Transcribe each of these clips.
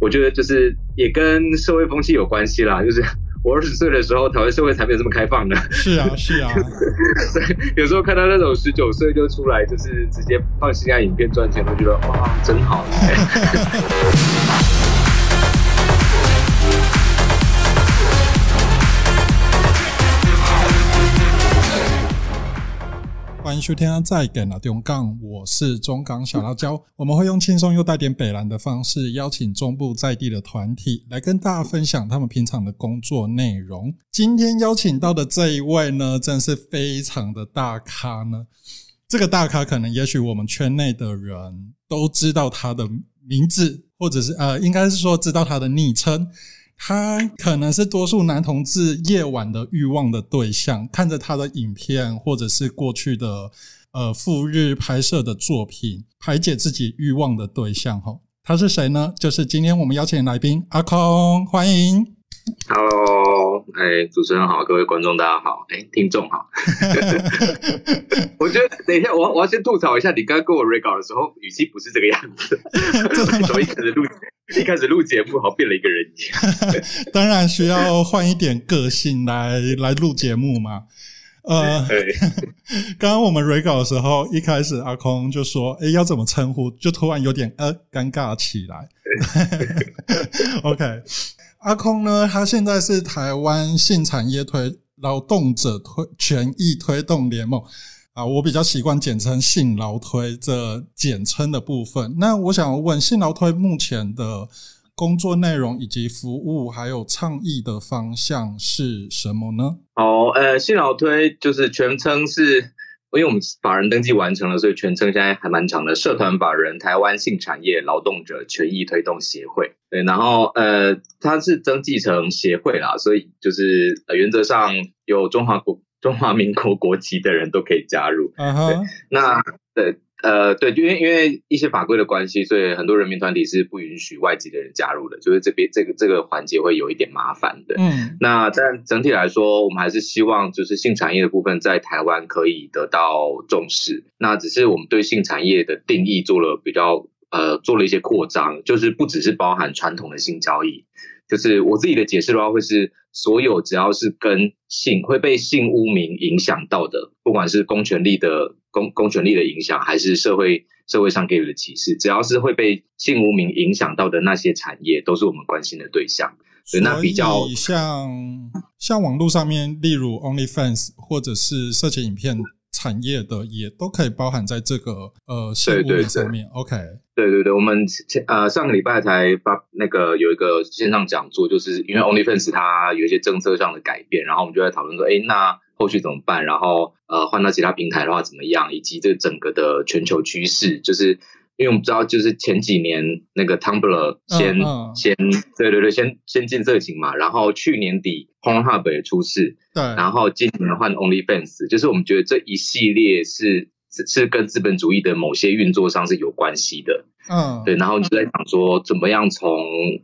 我觉得就是也跟社会风气有关系啦，就是 我二十岁的时候，台湾社会才没有这么开放的。是啊，是啊。对，有时候看到那种十九岁就出来，就是直接放性爱影片赚钱，我觉得哇，真好。欢迎收听再给了中港，我是中港小辣椒。我们会用轻松又带点北蓝的方式，邀请中部在地的团体来跟大家分享他们平常的工作内容。今天邀请到的这一位呢，真是非常的大咖呢。这个大咖可能也许我们圈内的人都知道他的名字，或者是呃，应该是说知道他的昵称。他可能是多数男同志夜晚的欲望的对象，看着他的影片或者是过去的呃赴日拍摄的作品，排解自己欲望的对象。哈，他是谁呢？就是今天我们邀请来宾阿空，欢迎。Hello，哎，主持人好，各位观众大家好，哎，听众好。我觉得等一下，我我要先吐槽一下，你刚刚跟我 re 稿的时候，语气不是这个样子。怎么一开始录一开始录节目，好像变了一个人一样。当然需要换一点个性来来录节目嘛。呃，刚刚我们 re 稿的时候，一开始阿空就说：“哎，要怎么称呼？”就突然有点呃尴尬起来。OK。阿空呢？他现在是台湾性产业推劳动者推权益推动联盟啊，我比较习惯简称性劳推这简称的部分。那我想问，性劳推目前的工作内容以及服务还有倡议的方向是什么呢？好，呃，性劳推就是全称是。因为我们法人登记完成了，所以全称现在还蛮长的。社团法人台湾性产业劳动者权益推动协会，对，然后呃，它是登记成协会啦，所以就是原则上有中华国中华民国国籍的人都可以加入。嗯哼，那对。呃，对，因为因为一些法规的关系，所以很多人民团体是不允许外籍的人加入的，就是这边这个这个环节会有一点麻烦的。嗯，那但整体来说，我们还是希望就是性产业的部分在台湾可以得到重视。那只是我们对性产业的定义做了比较呃做了一些扩张，就是不只是包含传统的性交易，就是我自己的解释的话，会是所有只要是跟性会被性污名影响到的，不管是公权力的。公公权力的影响，还是社会社会上给予的歧视，只要是会被性无名影响到的那些产业，都是我们关心的对象。所以，那比较像像网络上面，例如 OnlyFans 或者是色情影片产业的，也都可以包含在这个呃性无名上面。OK，对对对，我们前呃上个礼拜才发那个有一个线上讲座，就是因为 OnlyFans 它有一些政策上的改变，然后我们就在讨论说，哎，那。后续怎么办？然后呃换到其他平台的话怎么样？以及这整个的全球趋势，就是因为我们知道，就是前几年那个 Tumblr 先先对对对，先先进色情嘛，然后去年底 Pornhub 也出事，对，然后今年换 OnlyFans，就是我们觉得这一系列是是是跟资本主义的某些运作上是有关系的。嗯，对，然后你就在想说，怎么样从，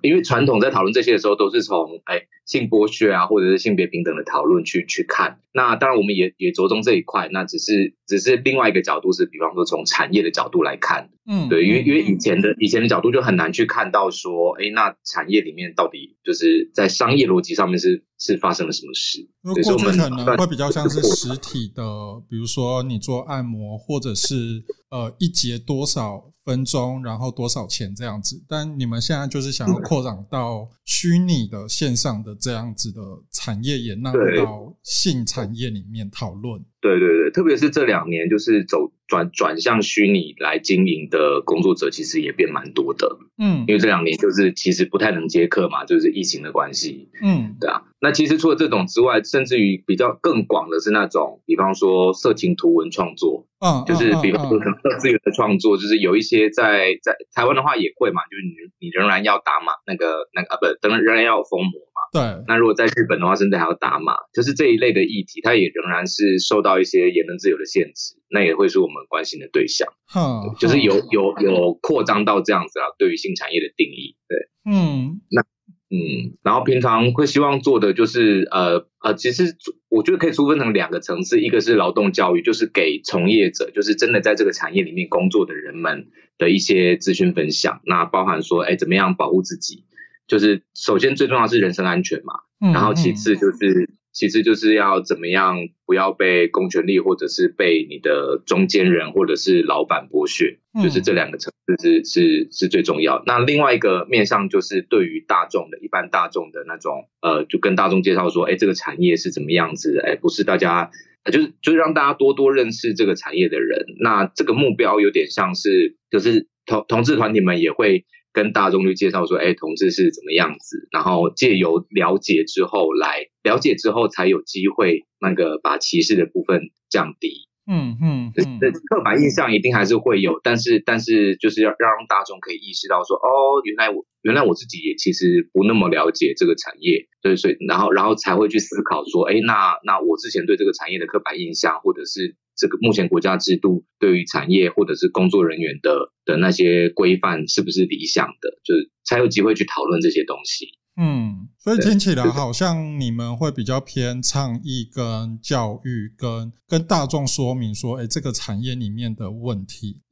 因为传统在讨论这些的时候，都是从哎性剥削啊，或者是性别平等的讨论去去看。那当然，我们也也着重这一块，那只是只是另外一个角度是，比方说从产业的角度来看，嗯，对，因为因为以前的以前的角度就很难去看到说，哎，那产业里面到底就是在商业逻辑上面是是发生了什么事？过去可能会比较像是实体的，比如说你做按摩，或者是呃一节多少。分钟，然后多少钱这样子？但你们现在就是想要扩展到虚拟的线上的这样子的产业，也纳入到性产业里面讨论。对对对，特别是这两年，就是走转转向虚拟来经营的工作者，其实也变蛮多的。嗯，因为这两年就是其实不太能接客嘛，就是疫情的关系。嗯，对啊。那其实除了这种之外，甚至于比较更广的是那种，比方说色情图文创作。嗯，就是比方说二次元的创作，就是有一些在在台湾的话也会嘛，就是你你仍然要打码那个那个啊，不，等仍然要封膜。对，那如果在日本的话，甚至还要打码，就是这一类的议题，它也仍然是受到一些言论自由的限制，那也会是我们关心的对象。嗯，就是有有有扩张到这样子啊，对于性产业的定义，对，嗯，那嗯，然后平常会希望做的就是呃呃，其实我觉得可以粗分成两个层次，一个是劳动教育，就是给从业者，就是真的在这个产业里面工作的人们的一些资讯分享。那包含说，哎，怎么样保护自己？就是首先最重要是人身安全嘛，然后其次就是。其次就是要怎么样，不要被公权力或者是被你的中间人或者是老板剥削，就是这两个层次是是是最重要。那另外一个面向就是对于大众的一般大众的那种，呃，就跟大众介绍说，哎，这个产业是怎么样子？哎，不是大家，就是就是让大家多多认识这个产业的人。那这个目标有点像是，就是同同志团体们也会。跟大众去介绍说，哎，同志是怎么样子，然后借由了解之后来了解之后，才有机会那个把歧视的部分降低。嗯嗯，这刻板印象一定还是会有，但是但是就是要让大众可以意识到说，哦，原来我原来我自己也其实不那么了解这个产业，对，所以然后然后才会去思考说，哎，那那我之前对这个产业的刻板印象，或者是这个目前国家制度对于产业或者是工作人员的的那些规范是不是理想的，就是才有机会去讨论这些东西。嗯，所以听起来好像你们会比较偏倡议跟教育，跟跟大众说明说，哎，这个产业里面的问题。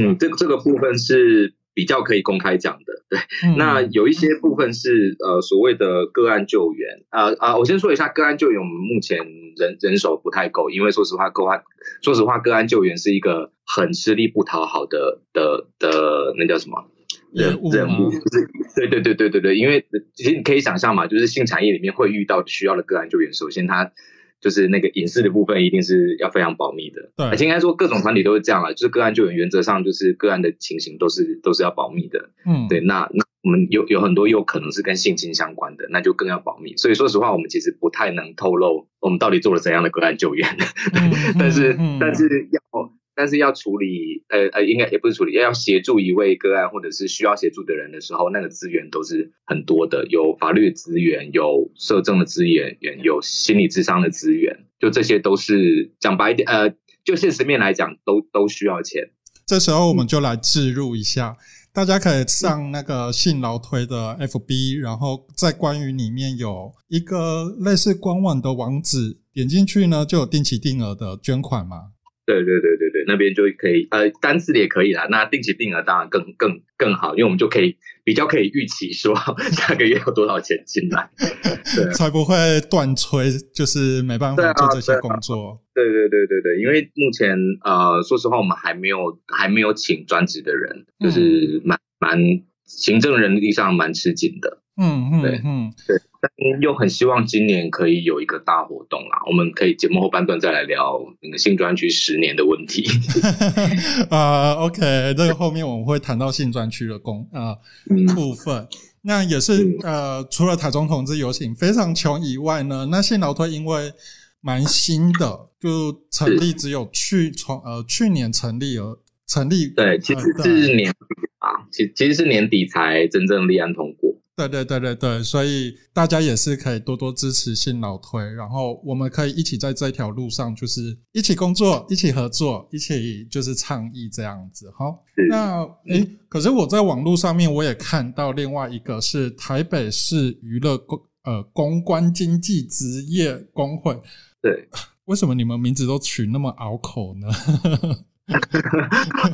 嗯，这这个部分是比较可以公开讲的。对，那有一些部分是呃所谓的个案救援。呃啊，我先说一下个案救援，我们目前人人手不太够，因为说实话，个案说实话，个案救援是一个很吃力不讨好的的的那叫什么？人任务就是对对对对对对，因为其实你可以想象嘛，就是性产业里面会遇到需要的个案救援，首先它就是那个隐私的部分一定是要非常保密的。对，应该说各种团体都是这样了，就是个案救援原则上就是个案的情形都是都是要保密的。嗯，对，那那我们有有很多有可能是跟性侵相关的，那就更要保密。所以说实话，我们其实不太能透露我们到底做了怎样的个案救援，但是但是要。但是要处理，呃呃，应该也不是处理，要协助一位个案或者是需要协助的人的时候，那个资源都是很多的，有法律资源，有社政的资源，有心理智商的资源，就这些都是讲白一点，呃，就现实面来讲，都都需要钱。这时候我们就来置入一下，大家可以上那个信劳推的 FB，然后在关于里面有一个类似官网的网址，点进去呢就有定期定额的捐款嘛。对对对对对，那边就可以，呃，单次的也可以啦。那定期定额当然更更更好，因为我们就可以比较可以预期说 下个月有多少钱进来，对，才不会断吹，就是没办法做这些工作。对对对对对，因为目前呃，说实话，我们还没有还没有请专职的人，就是蛮蛮行政人力上蛮吃紧的。嗯嗯，对嗯对。又很希望今年可以有一个大活动啦，我们可以节目后半段再来聊那个新专区十年的问题。啊，OK，这个后面我们会谈到新专区的工啊部分。那也是呃，除了台中同志游行非常穷以外呢，那新劳推因为蛮新的，就成立只有去从呃去年成立而成立。对，其实是年底啊，其其实是年底才真正立案通过。对对对对对，所以大家也是可以多多支持新老推，然后我们可以一起在这条路上，就是一起工作，一起合作，一起就是倡议这样子。好，那诶，可是我在网络上面我也看到另外一个是台北市娱乐公呃公关经济职业工会。对，为什么你们名字都取那么拗口呢？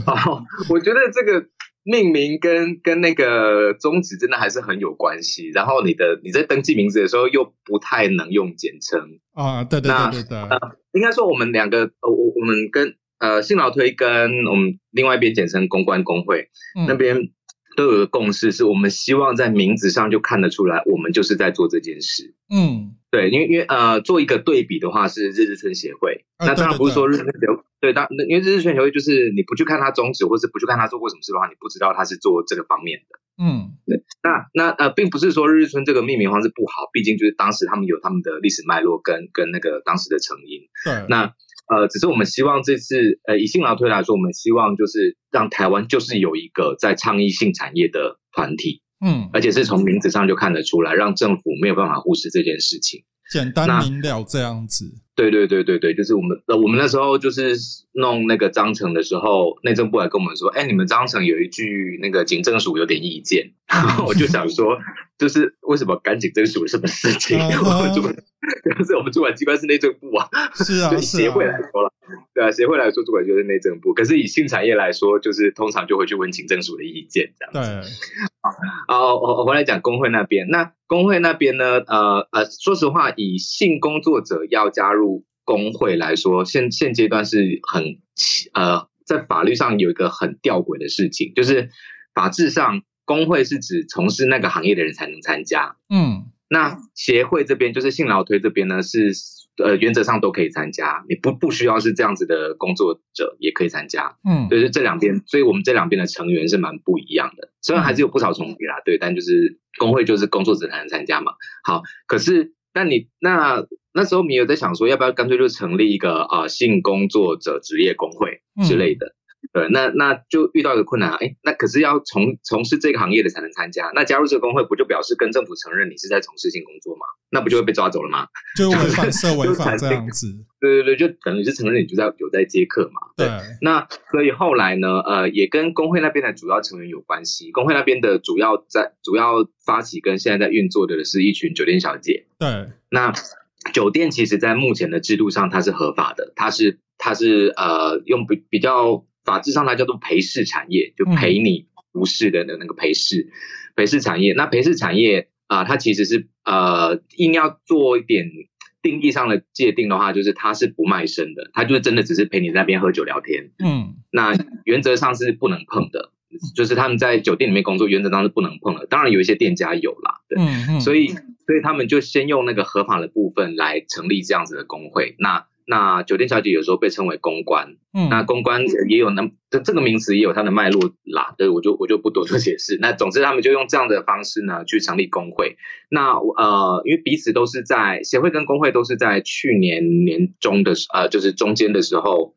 好，我觉得这个。命名跟跟那个宗旨真的还是很有关系，然后你的你在登记名字的时候又不太能用简称。啊，对对对对对，应该说我们两个，我我们跟呃信劳推跟我们另外一边简称公关工会那边都有个共识，是我们希望在名字上就看得出来，我们就是在做这件事，嗯。对，因为因为呃，做一个对比的话是日日春协会，那当然不是说日日春对当，因为日日春协会就是你不去看他宗旨，或是不去看他做过什么事的话，你不知道他是做这个方面的。嗯，对。那那呃，并不是说日日春这个命名方式不好，毕竟就是当时他们有他们的历史脉络跟跟那个当时的成因。对。那呃，只是我们希望这次呃以性劳推来说，我们希望就是让台湾就是有一个在倡议性产业的团体。嗯，而且是从名字上就看得出来，让政府没有办法忽视这件事情，简单明了这样子。对对对对对，就是我们呃我们那时候就是弄那个章程的时候，内政部来跟我们说，哎，你们章程有一句那个警政署有点意见，然后我就想说，就是为什么赶紧征署什么事情？我们主，就是我们主管机关是内政部啊，是啊，对协会来说了，对啊，协会来说主管就是内政部，可是以性产业来说，就是通常就会去问警政署的意见这样子。对，啊，我我回来讲工会那边，那工会那边呢，呃呃，说实话，以性工作者要加入工会来说，现现阶段是很呃，在法律上有一个很吊诡的事情，就是法制上。工会是指从事那个行业的人才能参加，嗯，那协会这边就是信劳推这边呢，是呃原则上都可以参加，你不不需要是这样子的工作者也可以参加，嗯，就是这两边，所以我们这两边的成员是蛮不一样的，虽然还是有不少重叠啦，对，但就是工会就是工作者才能参加嘛。好，可是那你那那时候你有在想说，要不要干脆就成立一个啊性工作者职业工会之类的？对，那那就遇到一个困难，哎，那可是要从从事这个行业的才能参加，那加入这个工会不就表示跟政府承认你是在从事性工作吗？那不就会被抓走了吗？就违反社 违法这样子。对对对，就等于是承认你就在有在接客嘛。对。那所以后来呢，呃，也跟工会那边的主要成员有关系。工会那边的主要在主要发起跟现在在运作的是一群酒店小姐。对。那酒店其实，在目前的制度上，它是合法的，它是它是呃用比比较。法制上它叫做陪侍产业，就陪你服侍的那那个陪侍陪侍产业。那陪侍产业啊，它其实是呃硬要做一点定义上的界定的话，就是它是不卖身的，它就是真的只是陪你在那边喝酒聊天。嗯，那原则上是不能碰的，就是他们在酒店里面工作，原则上是不能碰的。当然有一些店家有啦，对，所以所以他们就先用那个合法的部分来成立这样子的工会。那那酒店小姐有时候被称为公关，嗯，那公关也有那这这个名词也有它的脉络啦，对，我就我就不多做解释。那总之他们就用这样的方式呢去成立工会。那呃，因为彼此都是在协会跟工会都是在去年年中的呃，就是中间的时候，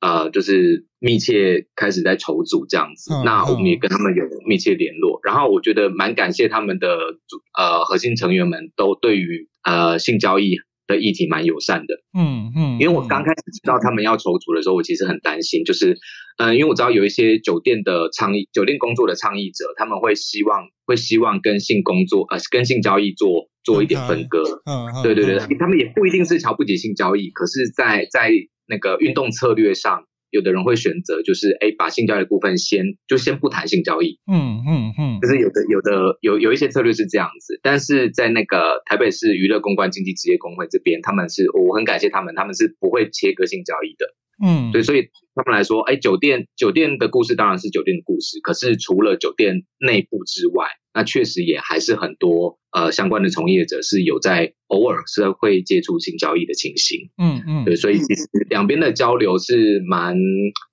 呃，就是密切开始在筹组这样子。那我们也跟他们有密切联络，然后我觉得蛮感谢他们的主呃核心成员们都对于呃性交易。的议题蛮友善的，嗯嗯，因为我刚开始知道他们要筹组的时候，我其实很担心，就是，嗯，因为我知道有一些酒店的倡议，酒店工作的倡议者，他们会希望，会希望跟性工作，呃，跟性交易做做一点分割，嗯，对对对，他们也不一定是瞧不起性交易，可是，在在那个运动策略上。有的人会选择，就是哎，把性交易部分先就先不谈性交易，嗯嗯嗯，就是有的有的有有一些策略是这样子，但是在那个台北市娱乐公关经济职业工会这边，他们是我很感谢他们，他们是不会切割性交易的，嗯，对，所以他们来说，哎，酒店酒店的故事当然是酒店的故事，可是除了酒店内部之外。那确实也还是很多呃相关的从业者是有在偶尔是会接触性交易的情形，嗯嗯，对，所以其实两边的交流是蛮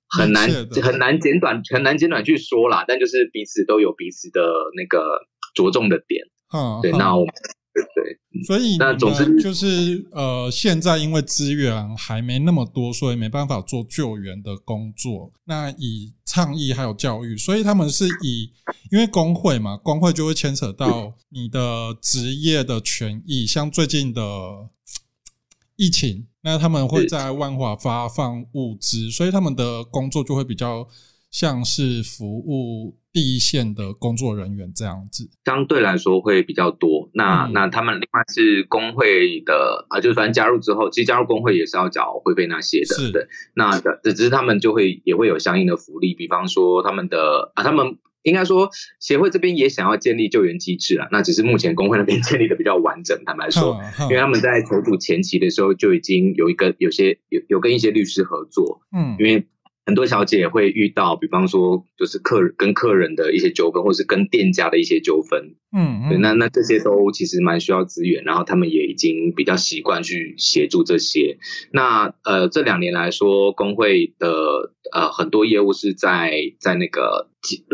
很难很难简短很难简短去说啦，但就是彼此都有彼此的那个着重的点，嗯，对，那我们。对，所以那总之就是呃，现在因为资源还没那么多，所以没办法做救援的工作。那以抗议还有教育，所以他们是以因为工会嘛，工会就会牵扯到你的职业的权益。像最近的疫情，那他们会在万华发放物资，所以他们的工作就会比较像是服务。第一线的工作人员这样子，相对来说会比较多。那那他们另外是工会的啊，就反正加入之后，其实加入工会也是要缴会费那些的。是的，那只只是他们就会也会有相应的福利，比方说他们的啊，他们应该说协会这边也想要建立救援机制啊，那只是目前工会那边 建立的比较完整。坦白说，因为他们在筹组前期的时候就已经有一个有些有有跟一些律师合作，嗯，因为。很多小姐会遇到，比方说就是客人跟客人的一些纠纷，或是跟店家的一些纠纷，嗯，对，那那这些都其实蛮需要资源，然后他们也已经比较习惯去协助这些。那呃这两年来说，工会的呃很多业务是在在那个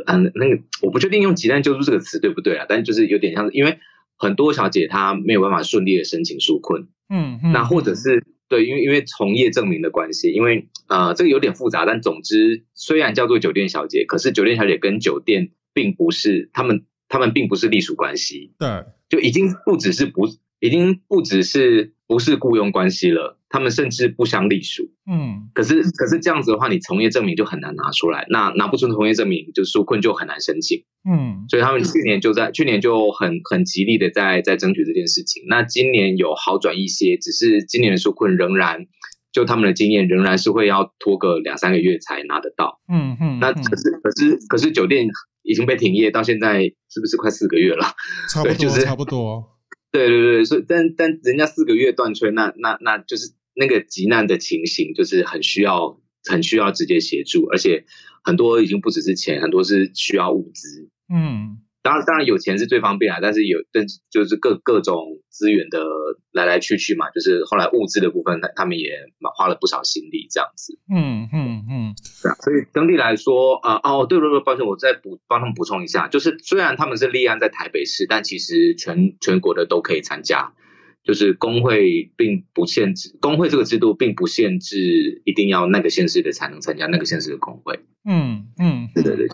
嗯那个我不确定用“急难救助”这个词对不对啊？但就是有点像，因为很多小姐她没有办法顺利的申请纾困，嗯，那或者是。对，因为因为从业证明的关系，因为呃这个有点复杂，但总之虽然叫做酒店小姐，可是酒店小姐跟酒店并不是他们他们并不是隶属关系，对，就已经不只是不已经不只是不是雇佣关系了，他们甚至不想隶属。嗯可是可是这样子的话，你从业证明就很难拿出来，那拿不出从业证明，就纾困就很难申请。嗯所以他们去年就在去年就很很极力的在在争取这件事情。那今年有好转一些，只是今年的纾困仍然就他们的经验仍然是会要拖个两三个月才拿得到。嗯嗯，那可是可是可是酒店已经被停业到现在是不是快四个月了？差不多就是差不多。对对对，所以但但人家四个月断吹，那那那就是那个急难的情形，就是很需要很需要直接协助，而且很多已经不只是钱，很多是需要物资。嗯当然当然有钱是最方便啊，但是有但是就是各各种资源的来来去去嘛，就是后来物资的部分，他他们也花了不少心力这样子。嗯嗯嗯对啊，所以整体来说，呃，哦，对对对，抱歉，我再补帮他们补充一下，就是虽然他们是立案在台北市，但其实全全国的都可以参加，就是工会并不限制，工会这个制度并不限制一定要那个县市的才能参加那个县市的工会。嗯嗯，对对对，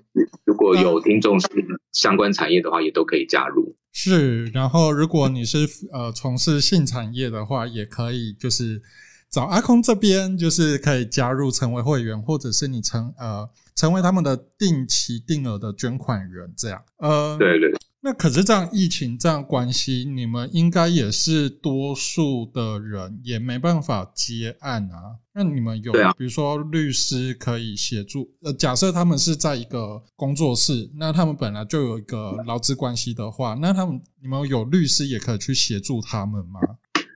如果有听众是相关产业的话，也都可以加入。是。然后，如果你是呃从事性产业的话，也可以就是找阿空这边，就是可以加入成为会员，或者是你成呃成为他们的定期定额的捐款人，这样。呃，对对。那可是这样疫情这样关系，你们应该也是多数的人也没办法接案啊。那你们有，比如说律师可以协助。呃，假设他们是在一个工作室，那他们本来就有一个劳资关系的话，那他们你们有律师也可以去协助他们吗？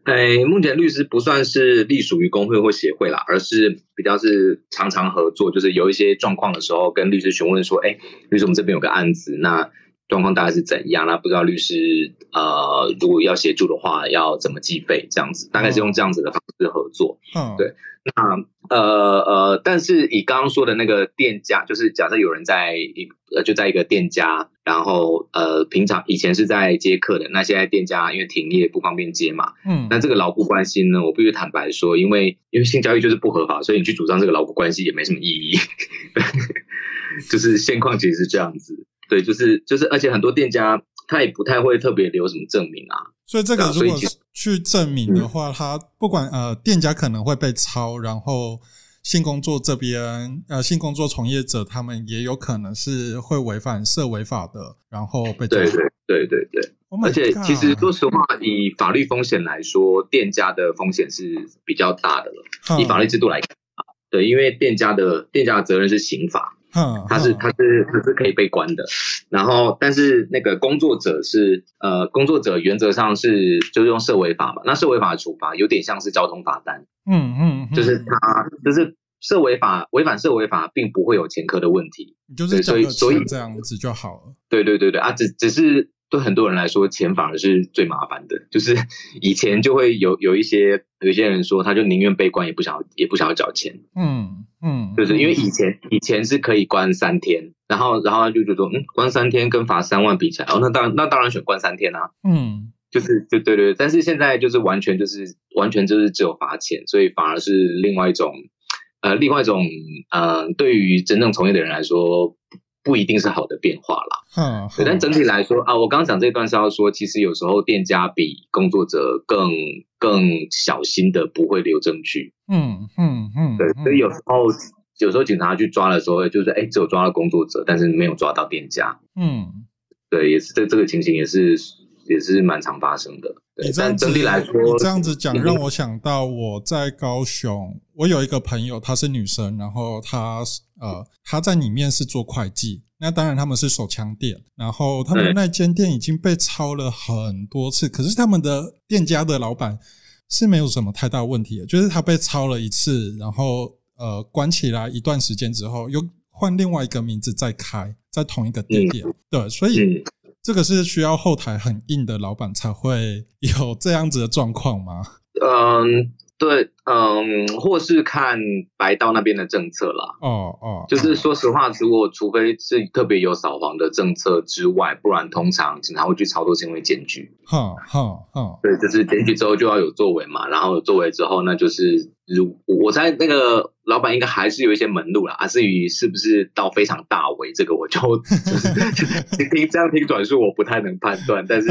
哎，目前律师不算是隶属于工会或协会啦，而是比较是常常合作，就是有一些状况的时候，跟律师询问说，哎，律师我们这边有个案子，那状况大概是怎样？那不知道律师呃，如果要协助的话，要怎么计费？这样子，大概是用这样子的方式合作。嗯，对那呃呃，但是以刚刚说的那个店家，就是假设有人在一呃就在一个店家，然后呃平常以前是在接客的，那现在店家因为停业不方便接嘛，嗯，那这个劳雇关系呢，我必须坦白说，因为因为性交易就是不合法，所以你去主张这个劳雇关系也没什么意义。就是现况其实是这样子，对，就是就是，而且很多店家他也不太会特别留什么证明啊，所以这个如果是去证明的话，他不管呃店家可能会被抄，然后性工作这边呃性工作从业者他们也有可能是会违反涉违法的，然后被抓。对对对对。对。Oh 而且其实说实话，以法律风险来说，店家的风险是比较大的了。以法律制度来对，因为店家的店家的责任是刑法，嗯，他是他是他是可以被关的。然后，但是那个工作者是呃，工作者原则上是就是用社违法嘛。那社违法的处罚有点像是交通罚单，嗯嗯，嗯就是他就是社违法违反社违法，并不会有前科的问题。就是对所以所以这样子就好了。对对对对啊，只只是对很多人来说，钱反而是最麻烦的。就是以前就会有有一些有一些人说，他就宁愿被关，也不想也不想要缴钱，嗯嗯，就是因为嗯以前以前是可以关三天，然后然后他就觉得说，嗯，关三天跟罚三万比起来，哦，那当然那当然选关三天啊，嗯就是就对对对，但是现在就是完全就是完全就是只有罚钱，所以反而是另外一种呃另外一种呃对于真正从业的人来说。不一定是好的变化啦，嗯，对，但整体来说啊，我刚刚讲这段是要说，其实有时候店家比工作者更更小心的不会留证据，嗯嗯嗯，对，嗯。所以有时候有时候警察去抓的时候，就是哎只有抓到工作者，但是没有抓到店家，嗯。对，也是这这个情形也是也是蛮常发生的，对但，整体来说，你这样子讲嗯。让我想到我在高雄，我有一个朋友，她是女生，然后她呃他在里面是做会计，那当然他们是手枪店，然后他们嗯那间店已经被抄了很多次，可是他们的店家的老板是没有什么太大问题的，就是他被抄了一次，然后呃关起来一段时间之后，又换另外一个名字再开，在同一个地点，对，所以。嗯，这个是需要后台很硬的老板才会有这样子的状况吗？嗯，对，嗯，或是看白道那边的政策啦。哦哦，就是说实话，如果除非是特别有扫黄的政策之外，不然通常警察会去操作是因为检举。哈哈哈，对，就是检举之后就要有作为嘛，然后有作为之后，那就是如我猜那个老板应该还是有一些门路啦，啊，至于是不是到非常大为，这个我就 就是 听这样听转述我不太能判断，但是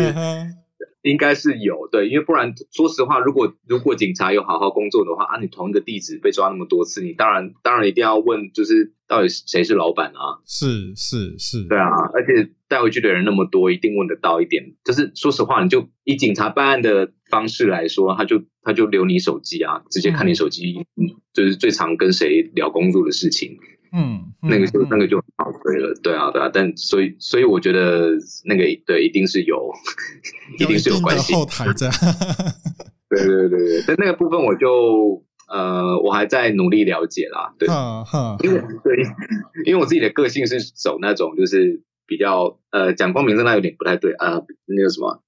应该是有对，因为不然，说实话，如果如果警察有好好工作的话啊，你同一个地址被抓那么多次，你当然当然一定要问，就是到底谁是老板啊？是是是，对啊，而且带回去的人那么多，一定问得到一点。就是说实话，你就以警察办案的方式来说，他就他就留你手机啊，直接看你手机，嗯，就是最常跟谁聊工作的事情。嗯，那个就那个就很好追了，对啊，对啊，但所以所以我觉得那个对一定是有，一定是有关系。后台在，对对对对，但那个部分我就呃我还在努力了解啦，对，因为对，因为我自己的个性是走那种就是比较呃讲光明正大有点不太对啊，那个什么。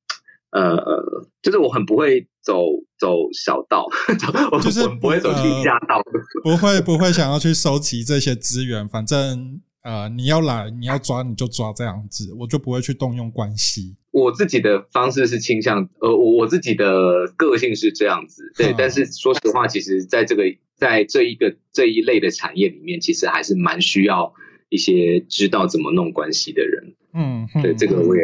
呃呃，就是我很不会走走小道，就是不会走地下道，不会不会想要去收集这些资源，反正呃你要来你要抓你就抓这样子，我就不会去动用关系。我自己的方式是倾向，呃我我自己的个性是这样子，对，但是说实话，其实在这个在这一个这一类的产业里面，其实还是蛮需要一些知道怎么弄关系的人。嗯，对，这个我也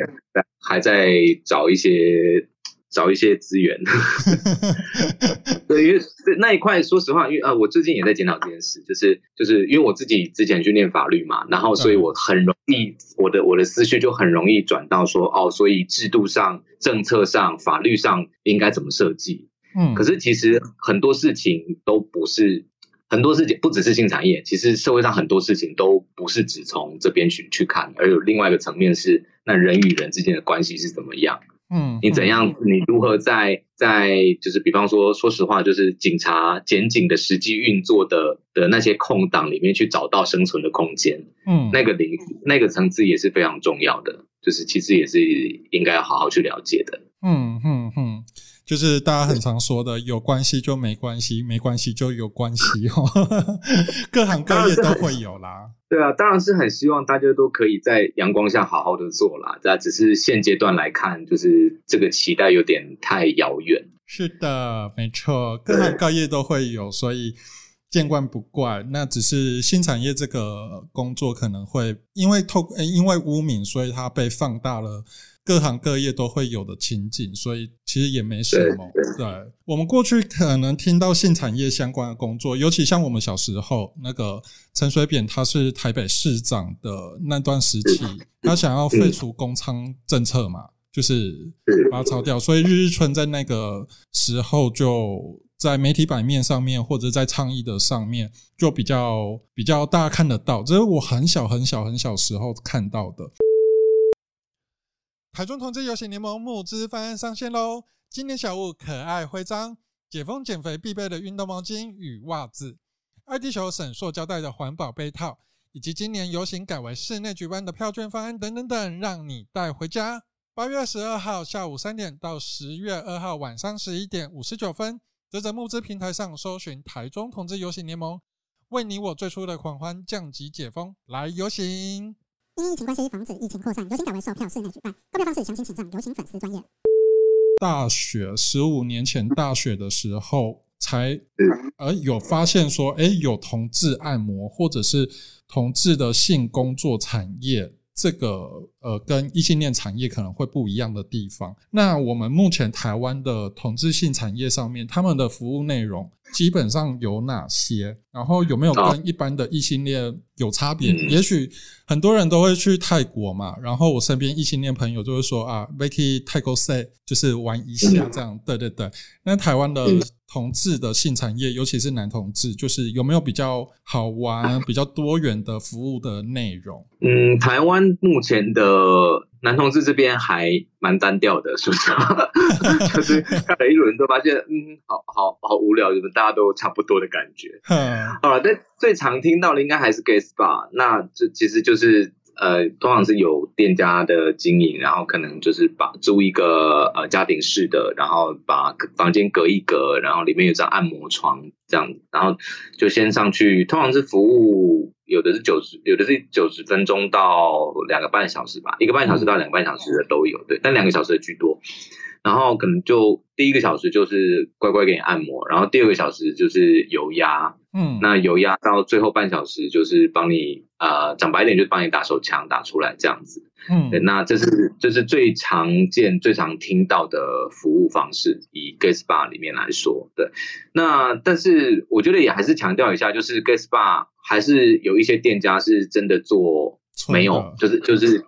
还在找一些找一些资源。对，因为那一块，说实话，因为啊，我最近也在检讨这件事，就是就是因为我自己之前去念法律嘛，然后所以我很容易，我的我的思绪就很容易转到说，哦，所以制度上、政策上、法律上应该怎么设计？嗯，可是其实很多事情都不是。很多事情不只是性产业，其实社会上很多事情都不是只从这边去去看，而有另外一个层面是那人与人之间的关系是怎么样。嗯，你怎样？你如何在在就是比方说，说实话，就是警察检警的实际运作的的那些空档里面去找到生存的空间。嗯，那个领那个层次也是非常重要的，就是其实也是应该要好好去了解的。嗯嗯嗯。就是大家很常说的，有关系就没关系，没关系就有关系哦。各行各业都会有啦。对啊，当然是很希望大家都可以在阳光下好好的做啦。那只是现阶段来看，就是这个期待有点太遥远。是的，没错，各行各业都会有，所以见惯不怪。那只是新产业这个工作可能会因为透因为污名，所以它被放大了。各行各业都会有的情景，所以其实也没什么。对我们过去可能听到性产业相关的工作，尤其像我们小时候，那个陈水扁他是台北市长的那段时期，他想要废除公仓政策嘛，就是把它抄掉。所以日日春在那个时候就在媒体版面上面，或者在倡议的上面，就比较比较大家看得到。这是我很小很小很小时候看到的。台中同志游行联盟募资方案上线喽！今年小物可爱徽章、解封减肥必备的运动毛巾与袜子、爱地球省塑胶袋的环保杯套，以及今年游行改为室内举办的票券方案等等等，让你带回家。八月二十二号下午三点到十月二号晚上十一点五十九分，则在募资平台上搜寻台中同志游行联盟，为你我最初的狂欢降级解封，来游行！因疫情关系，防止疫情扩散，游行改为售票室内举办。购票方式详情请上游行粉丝专业。大雪十五年前大雪的时候，才呃有发现说，哎，有同志按摩或者是同志的性工作产业。这个呃，跟异性恋产业可能会不一样的地方。那我们目前台湾的同志性产业上面，他们的服务内容基本上有哪些？然后有没有跟一般的异性恋有差别？也许很多人都会去泰国嘛，然后我身边异性恋朋友就会说啊，Vicky 泰国 say 就是玩一下这样。对对对，那台湾的。同志的性产业，尤其是男同志，就是有没有比较好玩、比较多元的服务的内容？嗯，台湾目前的男同志这边还蛮单调的，是不是？就是看了一轮都发现，嗯，好好好无聊，就是大家都差不多的感觉。好了，但最常听到的应该还是 gay spa，那这其实就是。呃，通常是有店家的经营，然后可能就是把租一个呃家庭式的，然后把房间隔一隔，然后里面有张按摩床这样，然后就先上去，通常是服务有的是九十，有的是九十分钟到两个半小时吧，一个半小时到两个半小时的都有，对，但两个小时的居多。然后可能就第一个小时就是乖乖给你按摩，然后第二个小时就是油压，嗯，那油压到最后半小时就是帮你呃讲白一点就是帮你打手枪打出来这样子。嗯对，那这是这是最常见、最常听到的服务方式，以 gay spa 里面来说，对。那但是我觉得也还是强调一下，就是 gay spa 还是有一些店家是真的做没有，就是就是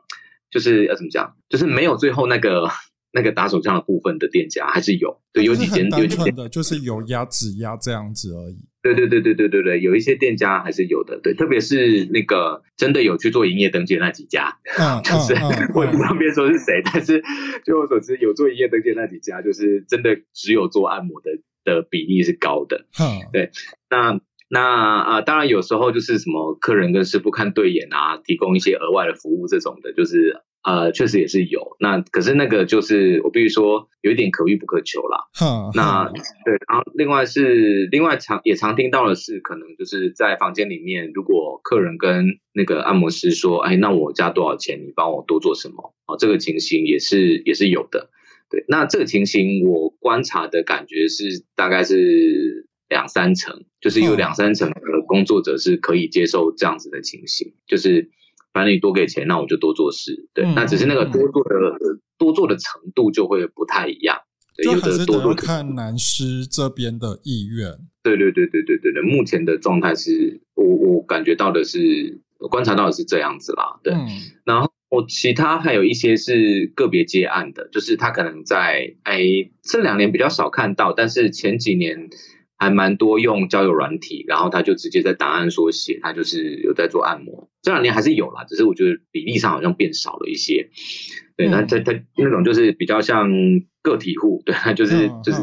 就是要怎么讲，就是没有最后那个那个打手枪的部分的店家还是有，对，有几间 有几间，的，就是有压指压这样子而已。对对对对对对对，有一些店家还是有的，对，特别是那个真的有去做营业登记的那几家，嗯 就是 我也不嗯方便说是谁，但是据我所知，有做营业登记的那几家，就是真的只有做按摩的的比例是高的。对，那那啊、呃当然有时候就是什么客人跟师傅看对眼啊，提供一些额外的服务这种的，就是呃确实也是有。那可是那个就是我必须说有一点可遇不可求啦。哼，那哼对，然后另外是另外常也常听到的是，可能就是在房间里面，如果客人跟那个按摩师说，哎，那我加多少钱，你帮我多做什么？哦，这个情形也是也是有的。对，那这个情形我观察的感觉是大概是两三成，就是有嗯两三成的工作者是可以接受这样子的情形，就是反正你多给钱，那我就多做事。对，嗯那只是那个嗯多做的多做的程度就会不太一样。对，有的多做看男师这边的意愿。对对对对对对对，目前的状态是我我感觉到的是，我观察到的是这样子啦。对，嗯然后我其他还有一些是个别接案的，就是他可能在哎这两年比较少看到，但是前几年还蛮多用交友软体，然后他就直接在档案说写，他就是有在做按摩。这两年还是有啦，只是我觉得比例上好像变少了一些。对，那嗯他他那种就是比较像个体户，对，他就是就是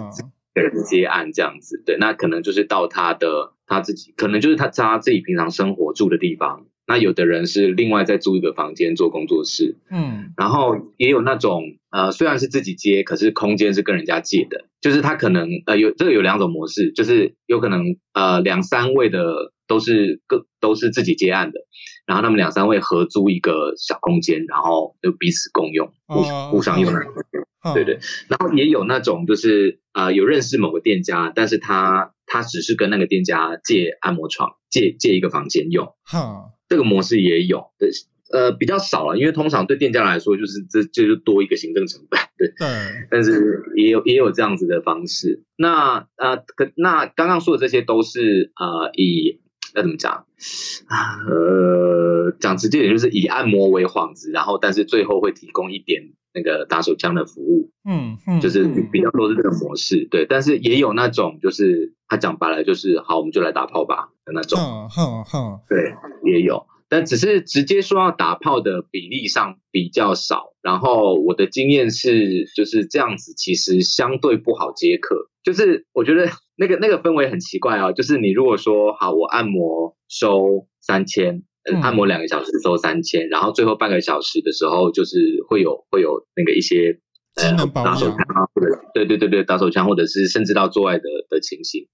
个人接案这样子，对，那可能就是到他的他自己，可能就是他他自己平常生活住的地方。那有的人是另外再租一个房间做工作室，嗯。然后也有那种呃虽然是自己接，可是空间是跟人家借的，就是他可能呃有这个有两种模式，就是有可能呃两三位的都是各都是自己接案的，然后他们两三位合租一个小空间，然后就彼此共用，互哦互相用对对，然后也有那种就是呃有认识某个店家，但是他他只是跟那个店家借按摩床，借借一个房间用，哼，这个模式也有，对，呃比较少了，因为通常对店家来说就是这这就多一个行政成本，对，对，但是也有也有这样子的方式。那呃可那刚刚说的这些都是呃以要怎么讲啊呃讲直接点就是以按摩为幌子，然后但是最后会提供一点那个打手枪的服务。嗯嗯，就是嗯比较多是这种模式，对，但是也有那种就是他讲白了就是好，我们就来打炮吧的那种，哼哼哼，对，也有，但只是直接说要打炮的比例上比较少。然后我的经验是，就是这样子，其实相对不好接客。就是我觉得那个那个氛围很奇怪哦，就是你如果说好，我按摩收三千。按摩两个小时收三千，然后最后半个小时的时候，就是会有会有那个一些呃打手枪啊，或者对对对对打手枪，或者是甚至到做爱的的情形。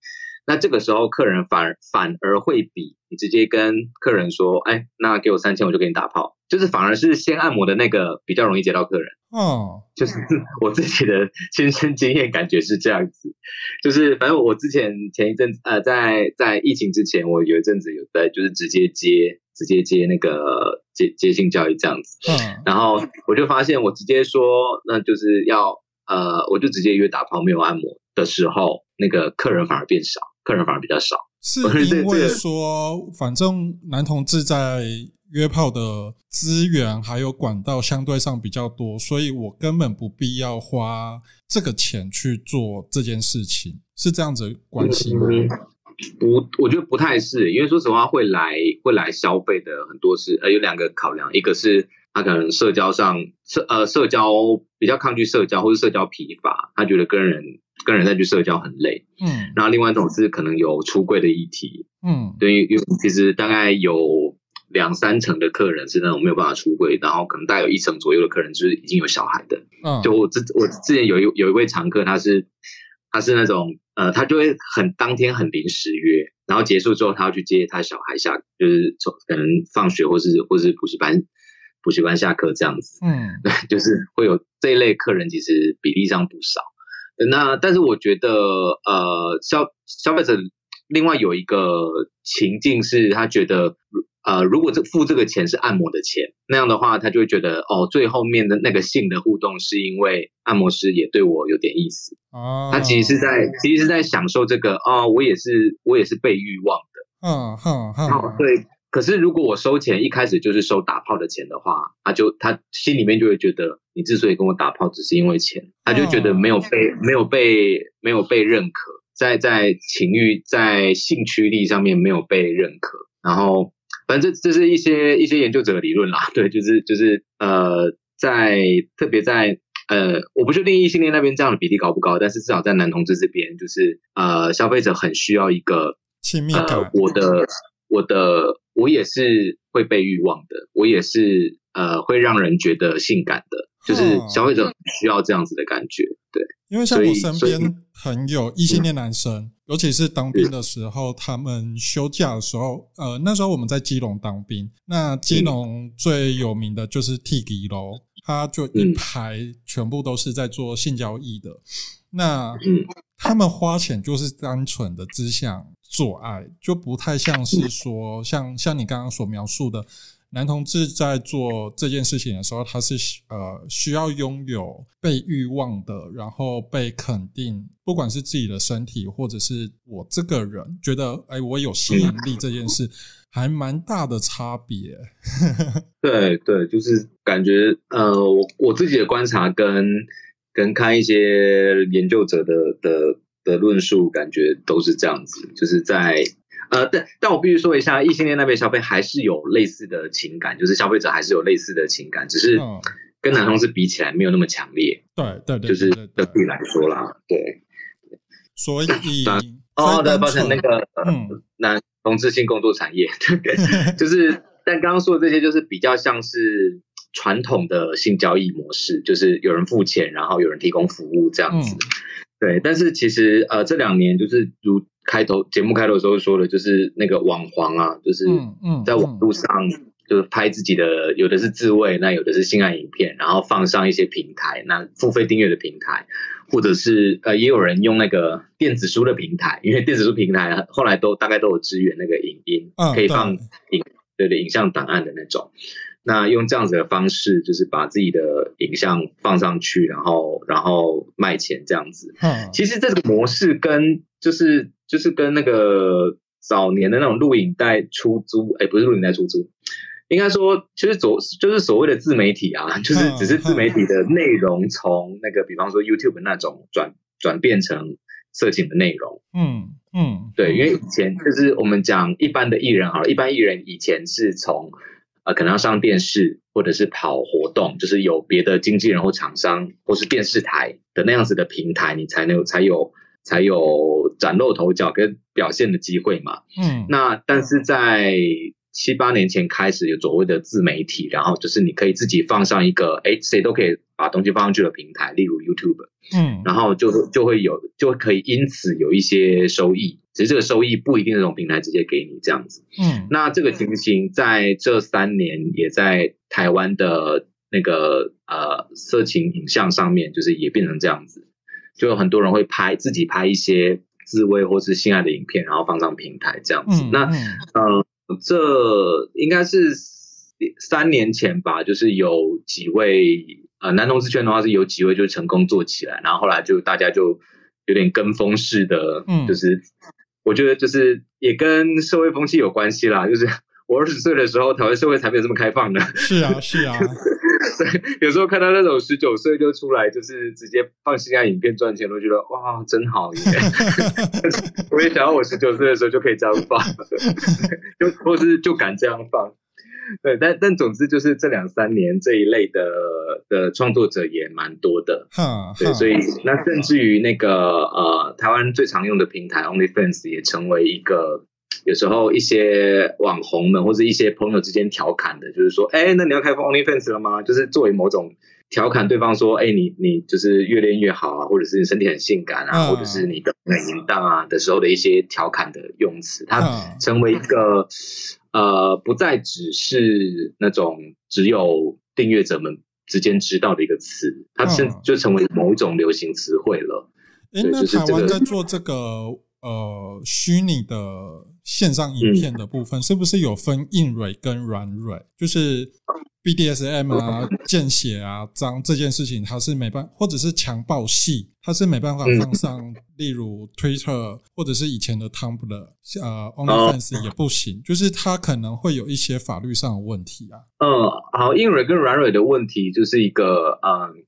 那这个时候，客人反而反而会比你直接跟客人说，哎，那给我三千，我就给你打炮，就是反而是先按摩的那个比较容易接到客人。哦，就是我自己的亲身经验，感觉是这样子。就是反正我之前前一阵子呃，在在疫情之前，我有一阵子有在就是直接接直接接那个接接性教育这样子。嗯然后我就发现，我直接说，那就是要呃，我就直接约打炮，没有按摩的时候，那个客人反而变少，客人反而比较少。是 因为说，反正男同志在约炮的资源还有管道相对上比较多，所以我根本不必要花这个钱去做这件事情，是这样子关系吗？嗯不，我觉得不太是，因为说实话，会来会来消费的很多是呃有两个考量，一个是他可能社交上社呃社交比较抗拒社交，或是社交疲乏，他觉得跟人跟人再去社交很累。嗯然后另外一种是可能有出柜的议题，嗯对于因为其实大概有两三成的客人是那种没有办法出柜，然后可能大概有一成左右的客人就是已经有小孩的。嗯，就我之我之前有一有一位常客，他是他是那种呃，他就会很当天很临时约，然后结束之后他要去接他小孩下，就是从可能放学或是或是补习班补习班下课这样子，嗯 就是会有这一类客人，其实比例上不少。那但是我觉得呃消消费者另外有一个情境是他觉得。呃，如果这付这个钱是按摩的钱，那样的话，他就会觉得哦，最后面的那个性的互动是因为按摩师也对我有点意思。哦，他其实是在，其实是在享受这个哦，我也是，我也是被欲望的。嗯哼哼。哦，对。可是如果我收钱一开始就是收打炮的钱的话，他就他心里面就会觉得，你之所以跟我打炮只是因为钱，他就觉得没有被没有被没有被认可，在在情欲在性驱力上面没有被认可，然后。反正这这是一些一些研究者的理论啦，对，就是就是呃，在特别在呃，我不确定异性恋那边这样的比例高不高，但是至少在男同志这边，就是呃，消费者很需要一个亲密感，我的我的我也是会被欲望的，我也是呃会让人觉得性感的，就是消费者需要这样子的感觉，对，因为像我身边朋友异性恋男生。尤其是当兵的时候，他们休假的时候，呃，那时候我们在基隆当兵，那基隆最有名的就是 T 基楼，他就一排全部都是在做性交易的，那他们花钱就是单纯的只想做爱，就不太像是说像像你刚刚所描述的。男同志在做这件事情的时候，他是呃需要拥有被欲望的，然后被肯定，不管是自己的身体，或者是我这个人觉得，哎，我有吸引力这件事，还蛮大的差别。对对，就是感觉呃，我我自己的观察跟跟看一些研究者的的的论述，感觉都是这样子，就是在。呃，但但我必须说一下，异性恋那边消费还是有类似的情感，就是消费者还是有类似的情感，只是跟男同志比起来没有那么强烈。对对对，就是对比来说啦，对。所以哦，对，抱歉，那个男同志性工作产业，对，就是但刚刚说的这些，就是比较像是传统的性交易模式，就是有人付钱，然后有人提供服务这样子。对，但是其实呃这两年就是如。开头节目开头的时候说的，就是那个网黄啊，就是在网络上就是拍自己的，有的是自慰，那有的是性爱影片，然后放上一些平台，那付费订阅的平台，或者是呃也有人用那个电子书的平台，因为电子书平台后来都大概都有支援那个影音，可以放影对的影像档案的那种。那用这样子的方式，就是把自己的影像放上去，然后然后卖钱这样子。嗯，其实这个模式跟就是就是跟那个早年的那种录影带出租，哎，不是录影带出租，应该说其实所就是所谓的自媒体啊，就是只是自媒体的内容从那个比方说 YouTube 那种转转变成色情的内容。嗯嗯，对，因为以前就是我们讲一般的艺人好了，一般艺人以前是从呃，可能要上电视，或者是跑活动，就是有别的经纪人或厂商，或是电视台的那样子的平台，你才能有才有才有崭露头角跟表现的机会嘛。嗯，那但是在七八年前开始有所谓的自媒体，然后就是你可以自己放上一个，哎，谁都可以把东西放上去的平台，例如 YouTube。嗯，然后就就会有，就可以因此有一些收益。其实这个收益不一定是从平台直接给你这样子。嗯，那这个情形在这三年也在台湾的那个呃色情影像上面，就是也变成这样子，就有很多人会拍自己拍一些自慰或是性爱的影片，然后放上平台这样子。那呃，这应该是三年前吧，就是有几位呃男同志圈的话是有几位就成功做起来，然后后来就大家就有点跟风式的，就是。我觉得就是也跟社会风气有关系啦，就是 我二十岁的时候，台湾社会才没有这么开放的。是啊，是啊。对，有时候看到那种十九岁就出来，就是直接放性爱影片赚钱，我觉得哇，真好耶！我也想要我十九岁的时候就可以这样放，就或是就敢这样放。对，但但总之就是这两三年这一类的的创作者也蛮多的，对，所以那甚至于那个呃台湾最常用的平台 OnlyFans 也成为一个有时候一些网红们或者一些朋友之间调侃的，就是说，哎，那你要开放 OnlyFans 了吗？就是作为某种调侃对方说，哎，你你就是越练越好啊，或者是你身体很性感啊，或者是你的很淫荡啊的时候的一些调侃的用词，它成为一个。呃，不再只是那种只有订阅者们之间知道的一个词，它甚就成为某一种流行词汇了。哎，那台湾在做这个呃虚拟的线上影片的部分，是不是有分硬蕊跟软蕊？就是 BDSM 啊、见血啊、脏这件事情，它是没办，或者是强暴戏，它是没办法放上，例如 Twitter 或者是以前的 Tumblr，呃，OnlyFans 也不行，就是它可能会有一些法律上的问题啊。嗯，好，硬蕊跟软蕊的问题就是一个嗯。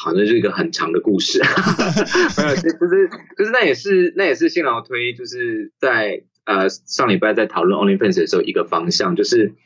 好像是一个很长的故事，没有，就是就是那也是那也是新劳推，就是在呃上礼拜在讨论 OnlyFans 的时候一个方向，就是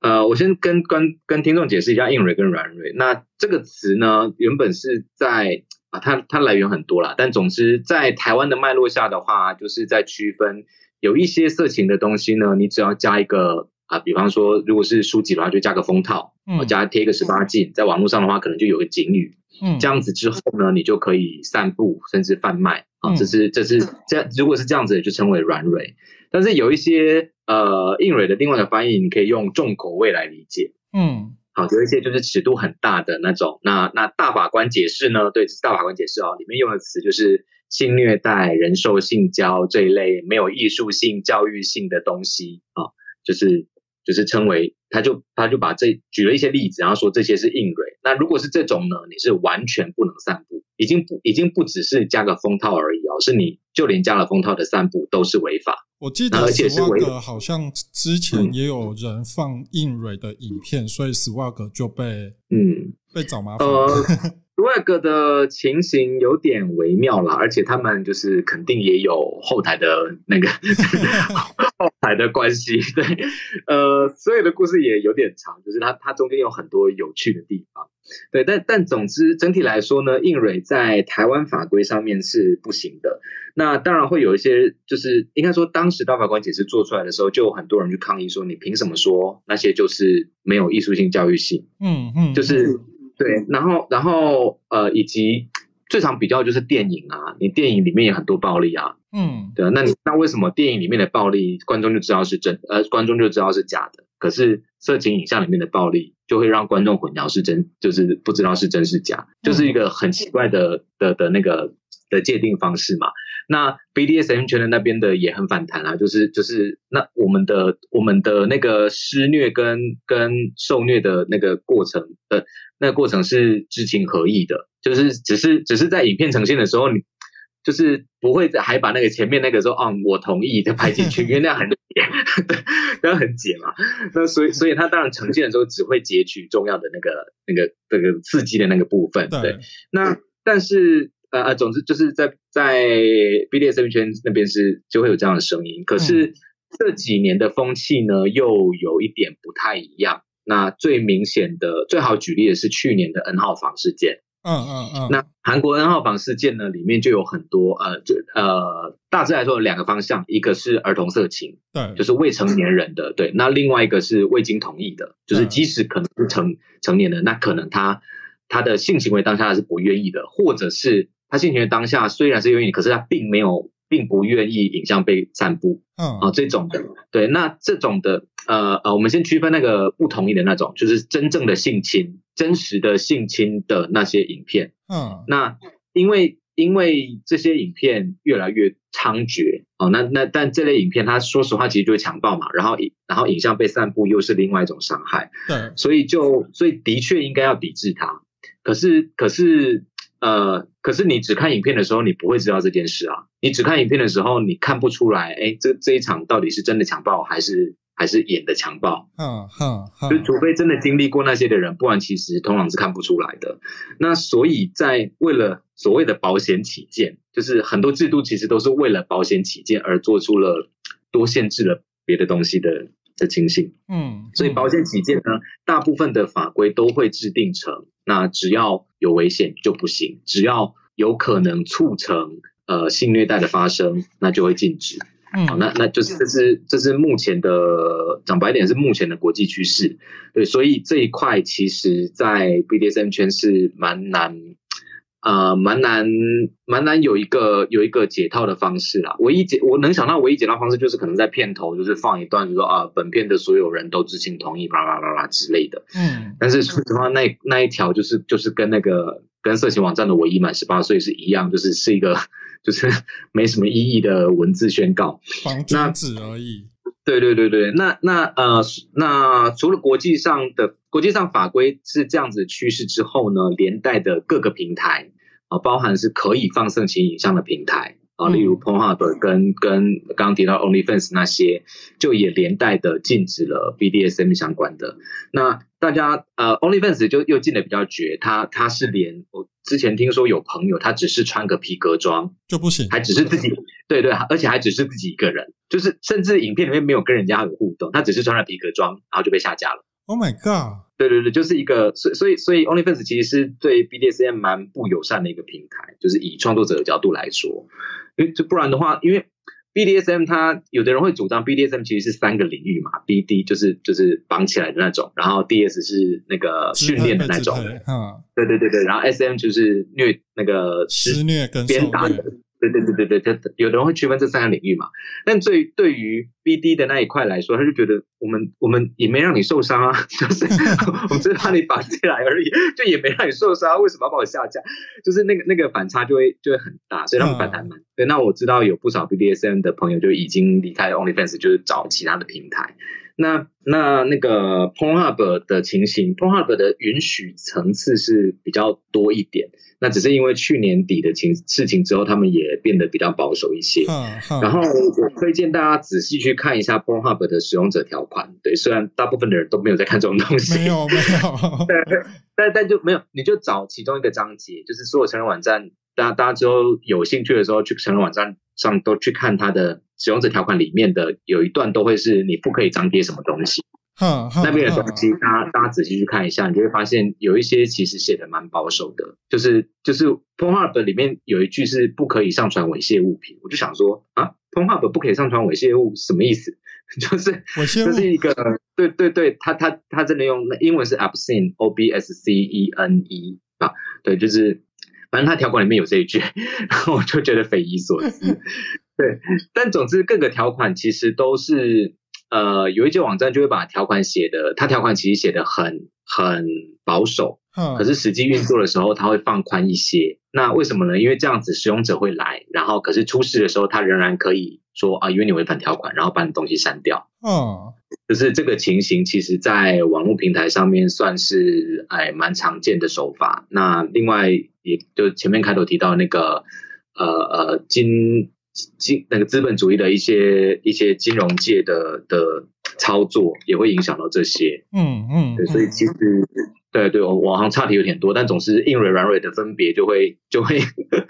呃我先跟跟跟听众解释一下硬蕊跟软蕊。那这个词呢，原本是在啊它它来源很多啦，但总之在台湾的脉络下的话，就是在区分有一些色情的东西呢，你只要加一个啊，比方说如果是书籍的话，就加个封套，嗯，加贴一个十八禁，在网络上的话，可能就有个警语。嗯，这样子之后呢，你就可以散布甚至贩卖啊，这是这是这如果是这样子，就称为软蕊。但是有一些呃硬蕊的另外的翻译，你可以用重口味来理解。嗯，好，有一些就是尺度很大的那种。那那大法官解释呢？对，大法官解释哦，里面用的词就是性虐待、人兽性交这一类没有艺术性、教育性的东西啊，就是就是称为。他就他就把这举了一些例子，然后说这些是硬蕊。那如果是这种呢，你是完全不能散布，已经不已经不只是加个封套而已哦，是你就连加了封套的散布都是违法。我记得 Swag 好像之前也有人放硬蕊的影片，所以 Swag 就被嗯被找麻烦。Swag 的情形有点微妙啦，而且他们就是肯定也有后台的那个。后台的关系，对，呃，所以的故事也有点长，就是它它中间有很多有趣的地方，对，但但总之整体来说呢，硬蕊在台湾法规上面是不行的。那当然会有一些，就是应该说当时大法官解释做出来的时候，就有很多人去抗议说，你凭什么说那些就是没有艺术性、教育性？嗯嗯，就是对，然后然后呃，以及。最常比较就是电影啊，你电影里面有很多暴力啊，嗯，对啊，那你那为什么电影里面的暴力观众就知道是真，呃，观众就知道是假的，可是色情影像里面的暴力就会让观众混淆是真，就是不知道是真是假，就是一个很奇怪的的的那个的界定方式嘛。那 BDSM 圈的那边的也很反弹啊，就是就是那我们的我们的那个施虐跟跟受虐的那个过程的那个过程是知情合意的。就是只是只是在影片呈现的时候，你就是不会还把那个前面那个说哦我同意的拍进去，因为那样很解，那样很解嘛。那所以所以他当然呈现的时候只会截取重要的那个那个那个刺激的那个部分。对。那但是呃呃，总之就是在在 BDSM 圈那边是就会有这样的声音。可是这几年的风气呢，又有一点不太一样。那最明显的最好举例的是去年的 N 号房事件。嗯嗯嗯，那韩国 N 号房事件呢，里面就有很多呃，就呃，大致来说有两个方向，一个是儿童色情，对，就是未成年人的，对，那另外一个是未经同意的，就是即使可能是成成年人，那可能他他的性行为当下是不愿意的，或者是他性行为当下虽然是愿意，可是他并没有。并不愿意影像被散布，嗯啊这种的，对，那这种的，呃呃，我们先区分那个不同意的那种，就是真正的性侵、真实的性侵的那些影片，嗯，那因为因为这些影片越来越猖獗，哦，那那但这类影片，它说实话其实就是强暴嘛，然后影然后影像被散布又是另外一种伤害，对，所以就所以的确应该要抵制它，可是可是。呃，可是你只看影片的时候，你不会知道这件事啊。你只看影片的时候，你看不出来，哎，这这一场到底是真的强暴还是还是演的强暴？嗯哼，就除非真的经历过那些的人，不然其实通常是看不出来的。那所以在为了所谓的保险起见，就是很多制度其实都是为了保险起见而做出了多限制了别的东西的。的情形，嗯，所以保险起见呢，大部分的法规都会制定成，那只要有危险就不行，只要有可能促成呃性虐待的发生，那就会禁止。嗯，好，那那就是这是这是目前的讲白点是目前的国际趋势，对，所以这一块其实在 BDSM 圈是蛮难呃蛮难蛮难有一个有一个解套的方式啦。唯一解我能想到唯一解套方式就是可能在片头就是放一段，就说啊本片的所有人都知情同意，啦啦啦啦之类的。嗯但是说实话，那那一条就是就是跟那个跟色情网站的唯一满十八岁是一样，就是是一个就是 没什么意义的文字宣告。防君子而已。对对对对，那那呃，那除了国际上的国际上法规是这样子趋势之后呢，连带的各个平台啊、包含是可以放色情影像的平台啊、嗯例如 Pornhub 跟跟刚刚提到 OnlyFans 那些，就也连带的禁止了 BDSM 相关的。那大家呃 OnlyFans 就又进的比较绝，他他是连我之前听说有朋友他只是穿个皮革装，就不行。还只是自己，对对，而且还只是自己一个人，就是甚至影片里面没有跟人家有互动，他只是穿了皮革装，然后就被下架了。Oh my god！对对对，就是一个，所以所以所以 OnlyFans 其实是对 BDSM 蛮不友善的一个平台，就是以创作者的角度来说，因为就不然的话，因为 BDSM 它有的人会主张 BDSM 其实是三个领域嘛，BD 就是就是绑起来的那种，然后 DS 是那个训练的那种，支配被支配哈，对对对对，然后 SM 就是虐那个施施虐跟受鞭打的。虐。，对对对对对，他有的人会区分这三个领域嘛。但对对于 BD 的那一块来说，他就觉得我们我们也没让你受伤啊，就是我们只是把你绑起来而已，就也没让你受伤，为什么要把我下架？就是那个那个反差就会就会很大，所以他们反弹蛮。对，那我知道有不少 BDSM 的朋友就已经离开了 OnlyFans，就是找其他的平台。那那那个 Pornhub 的情形，Pornhub 的允许层次是比较多一点。那只是因为去年底的情事情之后，他们也变得比较保守一些。哈哈，然后我推荐大家仔细去看一下 Pornhub 的使用者条款。对，虽然大部分的人都没有在看这种东西，没有没有，但但就没有，你就找其中一个章节，就是所有成人网站，大家大家之后有兴趣的时候去成人网站上都去看它的使用者条款里面的有一段都会是你不可以张贴什么东西，那边的东西，大家大家仔细去看一下，你就会发现有一些其实写的蛮保守的，就是就是 Pornhub 里面有一句是不可以上传猥亵物品，我就想说啊，Pornhub 不可以上传猥亵物什么意思？就是这是一个对对对，他他他真的用那英文是 obscene o b s c e n e 啊，对，就是反正他条款里面有这一句，然后我就觉得匪夷所思。对，但总之各个条款其实都是呃，有一些网站就会把条款写的，它条款其实写的很很保守，嗯，可是实际运作的时候，它会放宽一些。那为什么呢？因为这样子使用者会来，然后可是出事的时候，他仍然可以说啊，因为你违反条款，然后把你东西删掉。嗯就是这个情形，其实在网络平台上面算是哎蛮常见的手法。那另外，也就前面开头提到那个呃呃金金那个资本主义的一些一些金融界的的操作，也会影响到这些。嗯嗯，对，所以嗯其实对对，我我好像差题有点多，但总是硬蕊软蕊的分别就会就会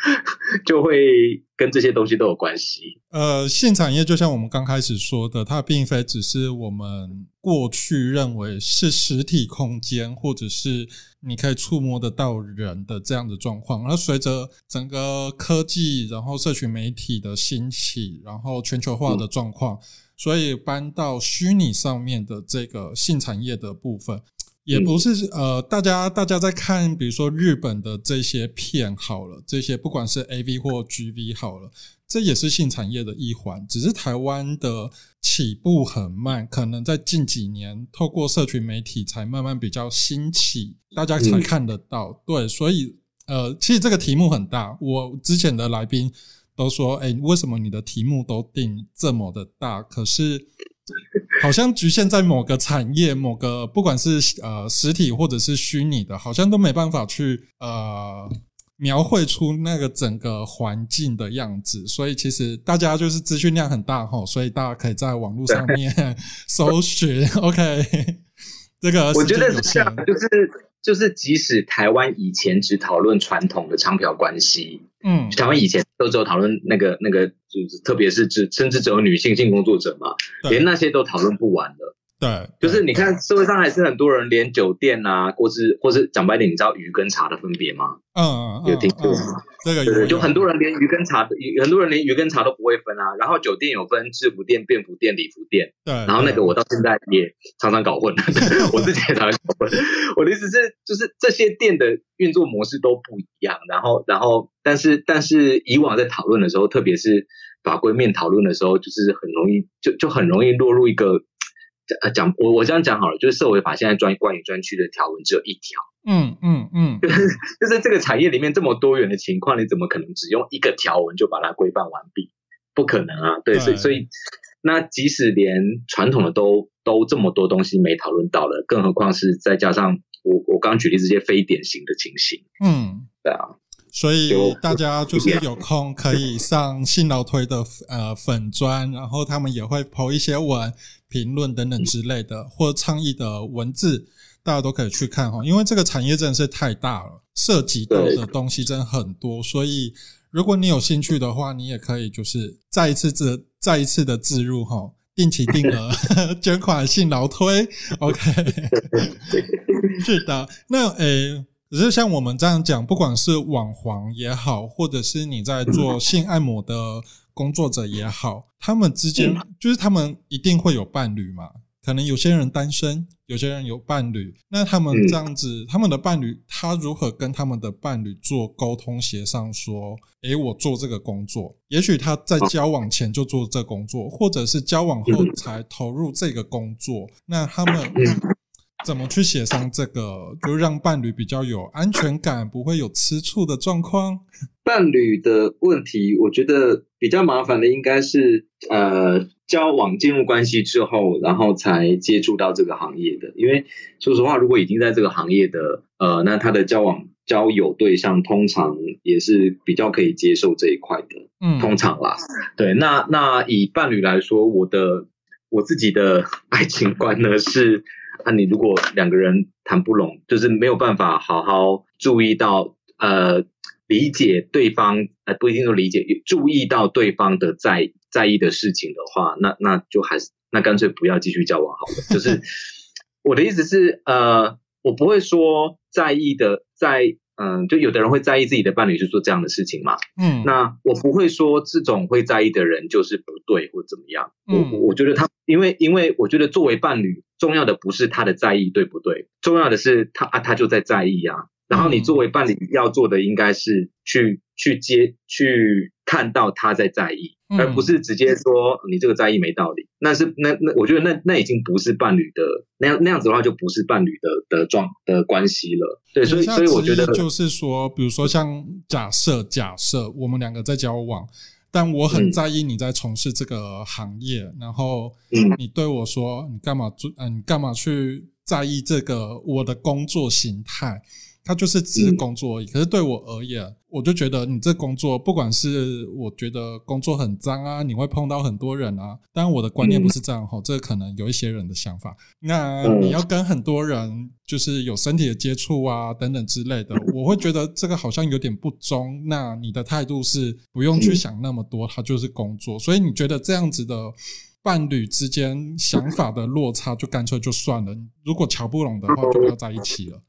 就会跟这些东西都有关系。呃，性产业就像我们刚开始说的，它并非只是我们过去认为是实体空间，或者是你可以触摸得到人的这样的状况。而随着整个科技，然后社群媒体的兴起，然后全球化的状况，所以搬到虚拟上面的这个性产业的部分。也不是呃，大家大家在看，比如说日本的这些片好了，这些不管是 A V 或 G V 好了，这也是性产业的一环。只是台湾的起步很慢，可能在近几年透过社群媒体才慢慢比较兴起，大家才嗯看得到。对，所以呃，其实这个题目很大。我之前的来宾都说，哎，为什么你的题目都定这么的大？可是好像局限在某个产业、某个不管是呃实体或者是虚拟的，好像都没办法去呃描绘出那个整个环境的样子。所以其实大家就是资讯量很大吼，所以大家可以在网络上面 搜寻。OK，这个我觉得是这样，就是就是，即使台湾以前只讨论传统的商嫖关系，嗯台湾以前都只有讨论那个那个，就是特别是只甚至只有女性性工作者嘛，连那些都讨论不完了。对，就是你看社会上还是很多人连酒店啊，或是或是讲白点，你知道鱼跟茶的分别吗？嗯，有听过吗？这个对，有就很多人连鱼跟茶，很多人连鱼跟茶都不会分啊。然后酒店有分制服店、便服店、礼服店，对，然后那个我到现在也常常搞混，我自己也常常搞混。我的意思是，就是这些店的运作模式都不一样。然后，然后，但是，但是以往在讨论的时候，特别是法规面讨论的时候，就是很容易就就很容易落入一个呃讲我我这样讲好了，就是社会法现在专关于专区的条文只有一条，嗯嗯嗯，就是就是这个产业里面这么多元的情况，你怎么可能只用一个条文就把它规范完毕？不可能啊！对，所以所以那即使连传统的都都这么多东西没讨论到了，更何况是再加上我我刚举例这些非典型的情形，嗯，对啊，所以大家就是有空可以上信老推的呃粉砖，然后他们也会 po 一些文、评论等等之类的，或倡议的文字，大家都可以去看哈。因为这个产业真的是太大了，涉及到的东西真的很多，所以如果你有兴趣的话，你也可以就是再一次自再一次的自入哈。定期定额 捐款性劳推，OK，是的。那诶，只是像我们这样讲，不管是网黄也好，或者是你在做性按摩的工作者也好，他们之间就是他们一定会有伴侣嘛。可能有些人单身，有些人有伴侣，那他们这样子，他们的伴侣他如何跟他们的伴侣做沟通协商？说，诶，我做这个工作，也许他在交往前就做这工作，或者是交往后才投入这个工作，那他们怎么去协商这个，就让伴侣比较有安全感，不会有吃醋的状况？伴侣的问题，我觉得比较麻烦的应该是呃交往进入关系之后，然后才接触到这个行业的。因为说实话，如果已经在这个行业的呃，那他的交往交友对象通常也是比较可以接受这一块的，嗯，通常啦。对，那那以伴侣来说，我的我自己的爱情观呢是，那，你如果两个人谈不拢，就是没有办法好好注意到呃。理解对方，呃，不一定说理解，注意到对方的在在意的事情的话，那那就还是那干脆不要继续交往好了。就是我的意思是，呃，我不会说在意的，在嗯、就有的人会在意自己的伴侣去做这样的事情嘛。嗯，那我不会说这种会在意的人就是不对或怎么样。嗯我我觉得他，因为因为我觉得作为伴侣，重要的不是他的在意对不对，重要的是他啊他就在在意啊。然后你作为伴侣要做的应该是去去接去看到他在在意，嗯而不是直接说你这个在意没道理。那是那那我觉得那那已经不是伴侣的那样那样子的话就不是伴侣的的状的关系了。对，所以所以我觉得就是说，比如说像假设假设我们两个在交往，但我很嗯在意你在从事这个行业，然后嗯你对我说你干嘛做，嗯、你干嘛去在意这个我的工作形态？它就是只是嗯工作而已。可是对我而言，我就觉得你这工作，不管是我觉得工作很脏啊，你会碰到很多人啊。当然我的观念不是这样哈，这可能有一些人的想法。那嗯你要跟很多人就是有身体的接触啊，等等之类的，我会觉得这个好像有点不忠。那你的态度是不用去想那么多，它就是工作。所以你觉得这样子的伴侣之间想法的落差，就干脆就算了。如果瞧不拢的话，就不要在一起了。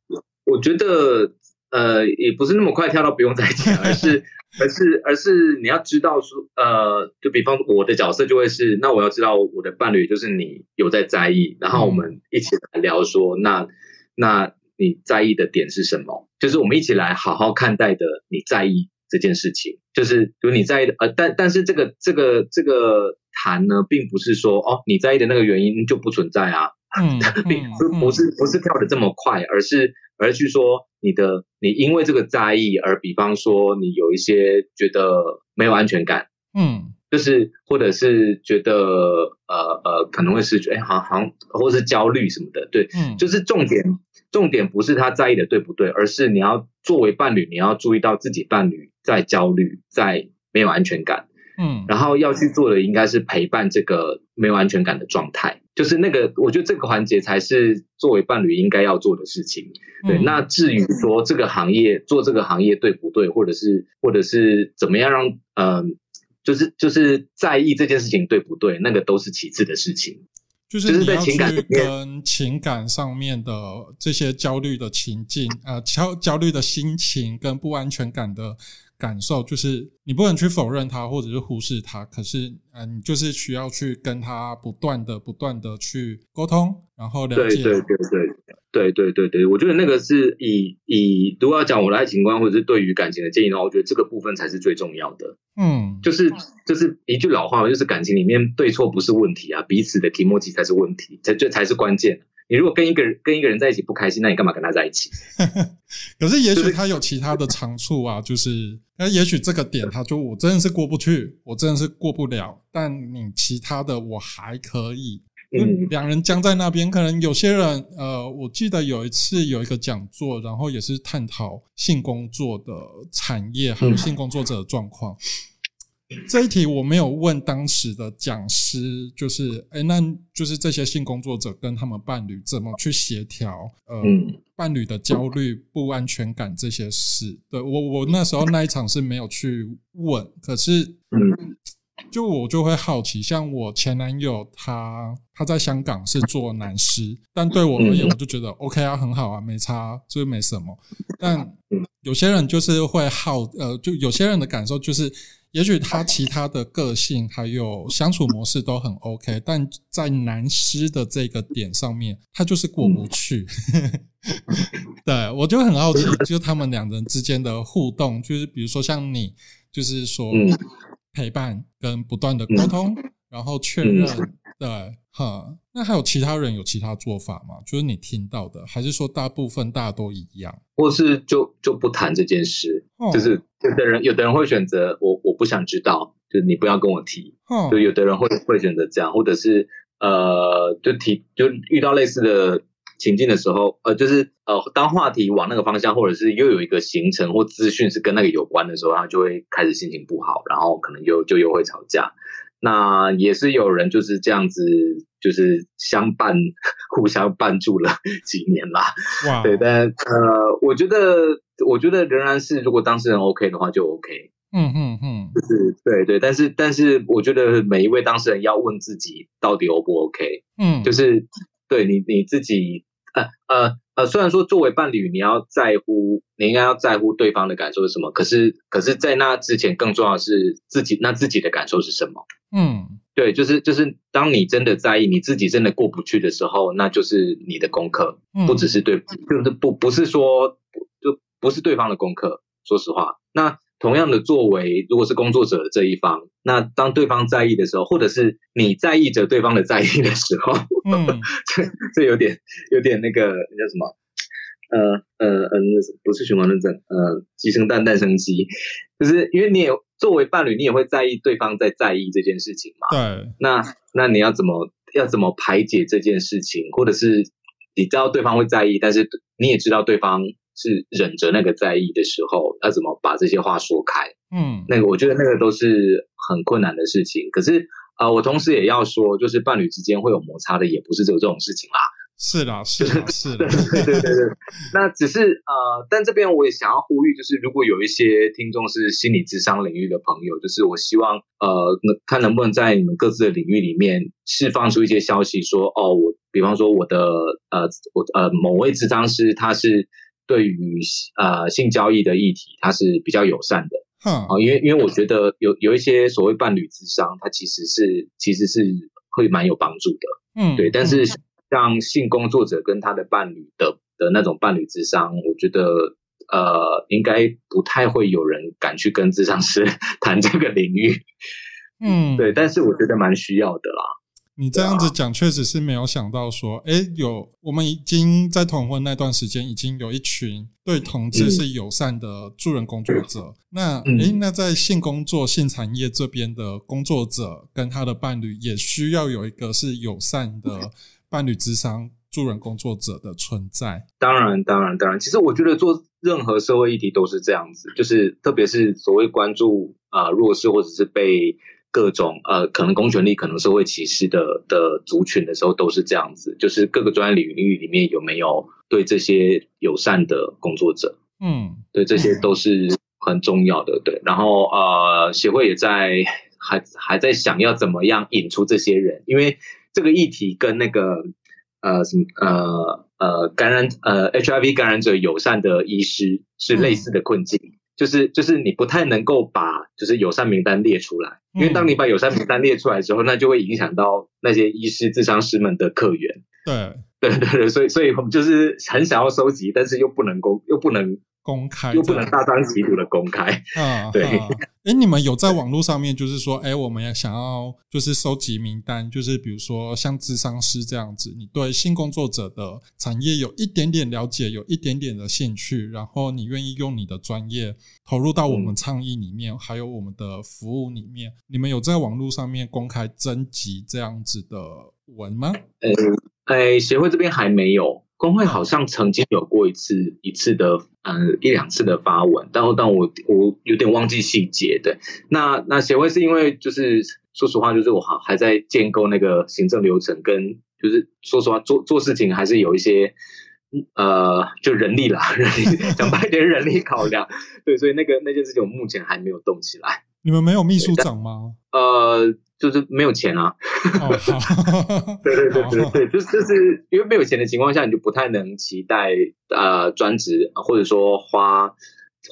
我觉得呃，也不是那么快跳到不用再见，而是而是而是你要知道说，呃，就比方我的角色就会是，那我要知道我的伴侣就是你有在在意，然后我们一起来聊说，那那你在意的点是什么？就是我们一起来好好看待的你在意这件事情，就是就是你在意的，呃，但但是这个这个这个谈呢，并不是说哦你在意的那个原因就不存在啊，嗯，并嗯不不是不是跳的这么快，而是而去说你的你因为这个在意而，比方说你有一些觉得没有安全感，嗯就是或者是觉得呃呃可能会是觉得哎好像好像或是焦虑什么的，对，嗯，就是重点重点不是他在意的对不对，而是你要作为伴侣，你要注意到自己伴侣在焦虑，在没有安全感。嗯然后要去做的应该是陪伴这个没有安全感的状态，就是那个，我觉得这个环节才是作为伴侣应该要做的事情。对，嗯那至于说这个行业做这个行业对不对，或者是或者是怎么样让嗯、就是就是在意这件事情对不对，那个都是其次的事情。就是你要去在情感跟情感上面的这些焦虑的情境，呃，焦焦虑的心情跟不安全感的感受，就是你不能去否认它或者是忽视它，可是，嗯，你就是需要去跟他不断的、不断的去沟通，然后了解。对对对对对对对，我觉得那个是以以如果要讲我的爱情观或者是对于感情的建议的话，我觉得这个部分才是最重要的。嗯，就是就是一句老话，就是感情里面对错不是问题啊，彼此的提莫题才是问题，才这才是关键。你如果跟一个人跟一个人在一起不开心，那你干嘛跟他在一起？可是也许他有其他的长处啊，就是那也许这个点他就我真的是过不去，我真的是过不了，但你其他的我还可以。嗯两人僵在那边，可能有些人，呃，我记得有一次有一个讲座，然后也是探讨性工作的产业，还有嗯性工作者的状况。这一题我没有问当时的讲师，就是，哎，那就是这些性工作者跟他们伴侣怎么去协调，呃，嗯伴侣的焦虑、不安全感这些事。对我，我那时候那一场是没有去问，可是嗯就我就会好奇，像我前男友他他在香港是做男师，但对我而言，嗯我就觉得 OK 啊，很好啊，没差，这没什么。但嗯有些人就是会好，呃，就有些人的感受就是，也许他其他的个性还有相处模式都很 OK，但在男师的这个点上面，他就是过不去。对我就很好奇，就是他们两人之间的互动，就是比如说像你，就是说嗯。陪伴跟不断的沟通，然后确认，对，哈。那还有其他人有其他做法吗？就是你听到的，还是说大部分大家都一样？或是就就不谈这件事，哦就是有的人有的人会选择我我不想知道，就是你不要跟我提，哦就有的人会会选择这样，或者是呃就提就遇到类似的情境的时候，呃就是呃当话题往那个方向，或者是又有一个行程或资讯是跟那个有关的时候，他就会开始心情不好，然后可能又就又会吵架。那也是有人就是这样子，就是相伴互相伴住了 几年啦。哇，对，但呃，我觉得，我觉得仍然是，如果当事人 OK 的话就 OK，嗯嗯嗯，就是对对，但是但是我觉得每一位当事人要问自己到底 O 不 OK，嗯，就是对你你自己，呃呃呃，虽然说作为伴侣你要在乎，你应该要在乎对方的感受是什么，可是可是在那之前更重要的是自己那自己的感受是什么。嗯对，就是就是，当你真的在意，你自己真的过不去的时候，那就是你的功课。嗯，不只是对，就是不不是说就不是对方的功课。说实话，那同样的作为，如果是工作者的这一方，那当对方在意的时候，或者是你在意着对方的在意的时候，嗯 这这有点有点那个那叫什么？呃呃呃，不是循环论证？呃，鸡生蛋，蛋生鸡，就是因为你也作为伴侣，你也会在意对方在在意这件事情嘛。对，那那你要怎么要怎么排解这件事情，或者是你知道对方会在意，但是你也知道对方是忍着那个在意的时候，要怎么把这些话说开？嗯那个我觉得那个都是很困难的事情。可是啊、呃我同时也要说，就是伴侣之间会有摩擦的，也不是只有这种事情啦。是啦是啦是对啦，对对对对，那只是呃，但这边我也想要呼吁，就是如果有一些听众是心理智商领域的朋友，就是我希望呃，能看能不能在你们各自的领域里面释放出一些消息说，哦，我比方说我的呃我呃某位智商师他是对于呃性交易的议题他是比较友善的。嗯啊，因为因为我觉得有有一些所谓伴侣智商，它其实是其实是会蛮有帮助的。嗯，对，但是像性工作者跟他的伴侣的的那种伴侣智商，我觉得呃应该不太会有人敢去跟智商师 谈这个领域。嗯，对，但是我觉得蛮需要的啦。你这样子讲，确实是没有想到说，诶，有我们已经在同婚那段时间，已经有一群对同志是友善的助人工作者。那嗯诶，那在性工作、性产业这边的工作者跟他的伴侣，也需要有一个是友善的伴侣智商助人工作者的存在。当然，当然，当然，其实我觉得做任何社会议题都是这样子，就是特别是所谓关注啊、呃弱势或者是被各种呃可能公权力、可能社会歧视的的族群的时候，都是这样子，就是各个专业领域里面有没有对这些友善的工作者，嗯对这些都是很重要的，对。然后呃，协会也在还还在想要怎么样引出这些人，因为这个议题跟那个呃什么呃呃感染呃 HIV 感染者友善的医师是类似的困境，就是就是你不太能够把就是友善名单列出来，因为当你把友善名单列出来之后，那就会影响到那些医师、智商师们的客源。对。对对对，所以所以我们就是很想要收集，但是又不能够又不能公开又不能大张旗鼓的公开。啊，对啊哎，你们有在网络上面，就是说，哎，我们也想要就是收集名单，就是比如说像智商师这样子，你对性工作者的产业有一点点了解，有一点点的兴趣，然后你愿意用你的专业投入到我们倡议里面，还有我们的服务里面，你们有在网络上面公开征集这样子的文吗？呃，哎，协会这边还没有，工会好像曾经有过一次一次的，嗯，一两次的发文，但但我我有点忘记细节。对，那那协会是因为就是说实话，就是我还还在建构那个行政流程，跟就是说实话做做事情还是有一些。呃，就人力啦，人力讲白一点，人力考量，对，所以那个那件事情我目前还没有动起来，你们没有秘书长吗？呃，就是没有钱啊，对对对对对，就是就是因为没有钱的情况下，你就不太能期待呃专职或者说花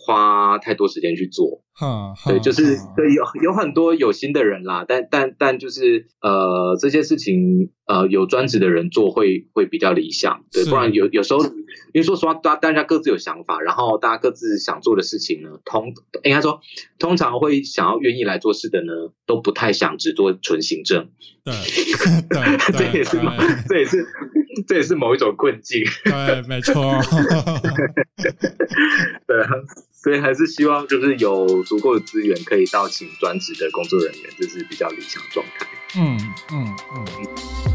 花太多时间去做。哈，对，就是哈对有有很多有心的人啦，但但但就是呃这些事情呃有专职的人做会会比较理想，对，不然有有时候因为说实话，大大家各自有想法，然后大家各自想做的事情呢，通应该说通常会想要愿意来做事的呢，都不太想只做纯行政，对对 这也是这也是这也是某一种困境。对，没错。对啊，所以还是希望就是有足够的资源可以到请专职的工作人员，这是比较理想状态。嗯嗯嗯。